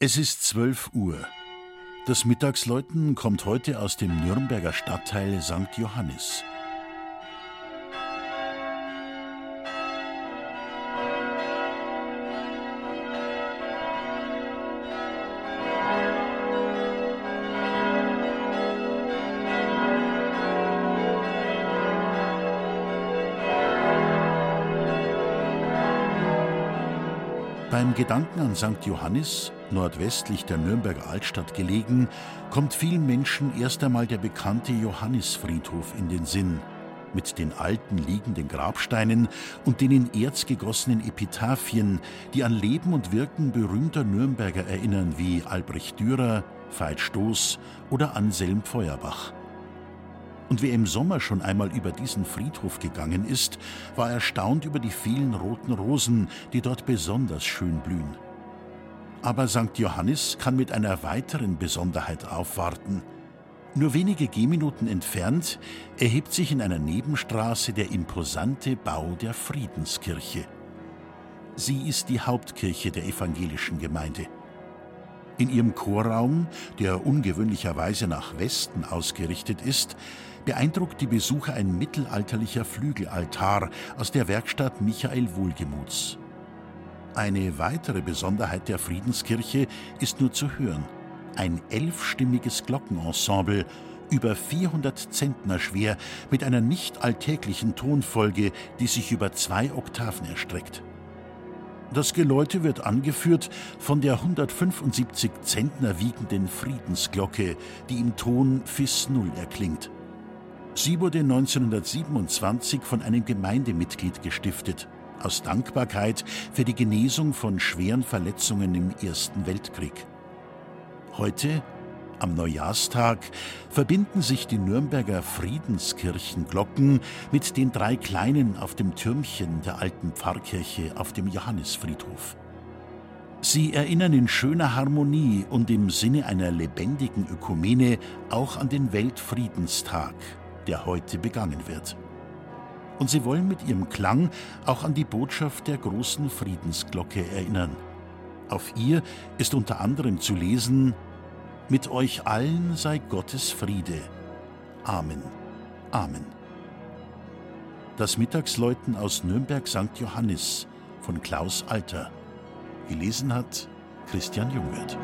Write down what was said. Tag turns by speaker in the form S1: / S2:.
S1: Es ist 12 Uhr. Das Mittagsläuten kommt heute aus dem Nürnberger Stadtteil St. Johannis. Beim Gedanken an St. Johannis, nordwestlich der Nürnberger Altstadt gelegen, kommt vielen Menschen erst einmal der bekannte Johannisfriedhof in den Sinn, mit den alten liegenden Grabsteinen und den in Erz gegossenen Epitaphien, die an Leben und Wirken berühmter Nürnberger erinnern wie Albrecht Dürer, Veit Stoß oder Anselm Feuerbach. Und wer im Sommer schon einmal über diesen Friedhof gegangen ist, war erstaunt über die vielen roten Rosen, die dort besonders schön blühen. Aber St. Johannis kann mit einer weiteren Besonderheit aufwarten. Nur wenige Gehminuten entfernt erhebt sich in einer Nebenstraße der imposante Bau der Friedenskirche. Sie ist die Hauptkirche der evangelischen Gemeinde. In ihrem Chorraum, der ungewöhnlicherweise nach Westen ausgerichtet ist, beeindruckt die Besucher ein mittelalterlicher Flügelaltar aus der Werkstatt Michael Wohlgemuths. Eine weitere Besonderheit der Friedenskirche ist nur zu hören. Ein elfstimmiges Glockenensemble, über 400 Zentner schwer, mit einer nicht alltäglichen Tonfolge, die sich über zwei Oktaven erstreckt. Das Geläute wird angeführt von der 175 Zentner wiegenden Friedensglocke, die im Ton Fis Null erklingt. Sie wurde 1927 von einem Gemeindemitglied gestiftet, aus Dankbarkeit für die Genesung von schweren Verletzungen im Ersten Weltkrieg. Heute, am Neujahrstag, verbinden sich die Nürnberger Friedenskirchenglocken mit den drei kleinen auf dem Türmchen der alten Pfarrkirche auf dem Johannisfriedhof. Sie erinnern in schöner Harmonie und im Sinne einer lebendigen Ökumene auch an den Weltfriedenstag, der heute begangen wird. Und sie wollen mit ihrem Klang auch an die Botschaft der großen Friedensglocke erinnern. Auf ihr ist unter anderem zu lesen, Mit euch allen sei Gottes Friede. Amen. Amen. Das Mittagsläuten aus Nürnberg St. Johannis von Klaus Alter. Gelesen hat Christian Jungwirth.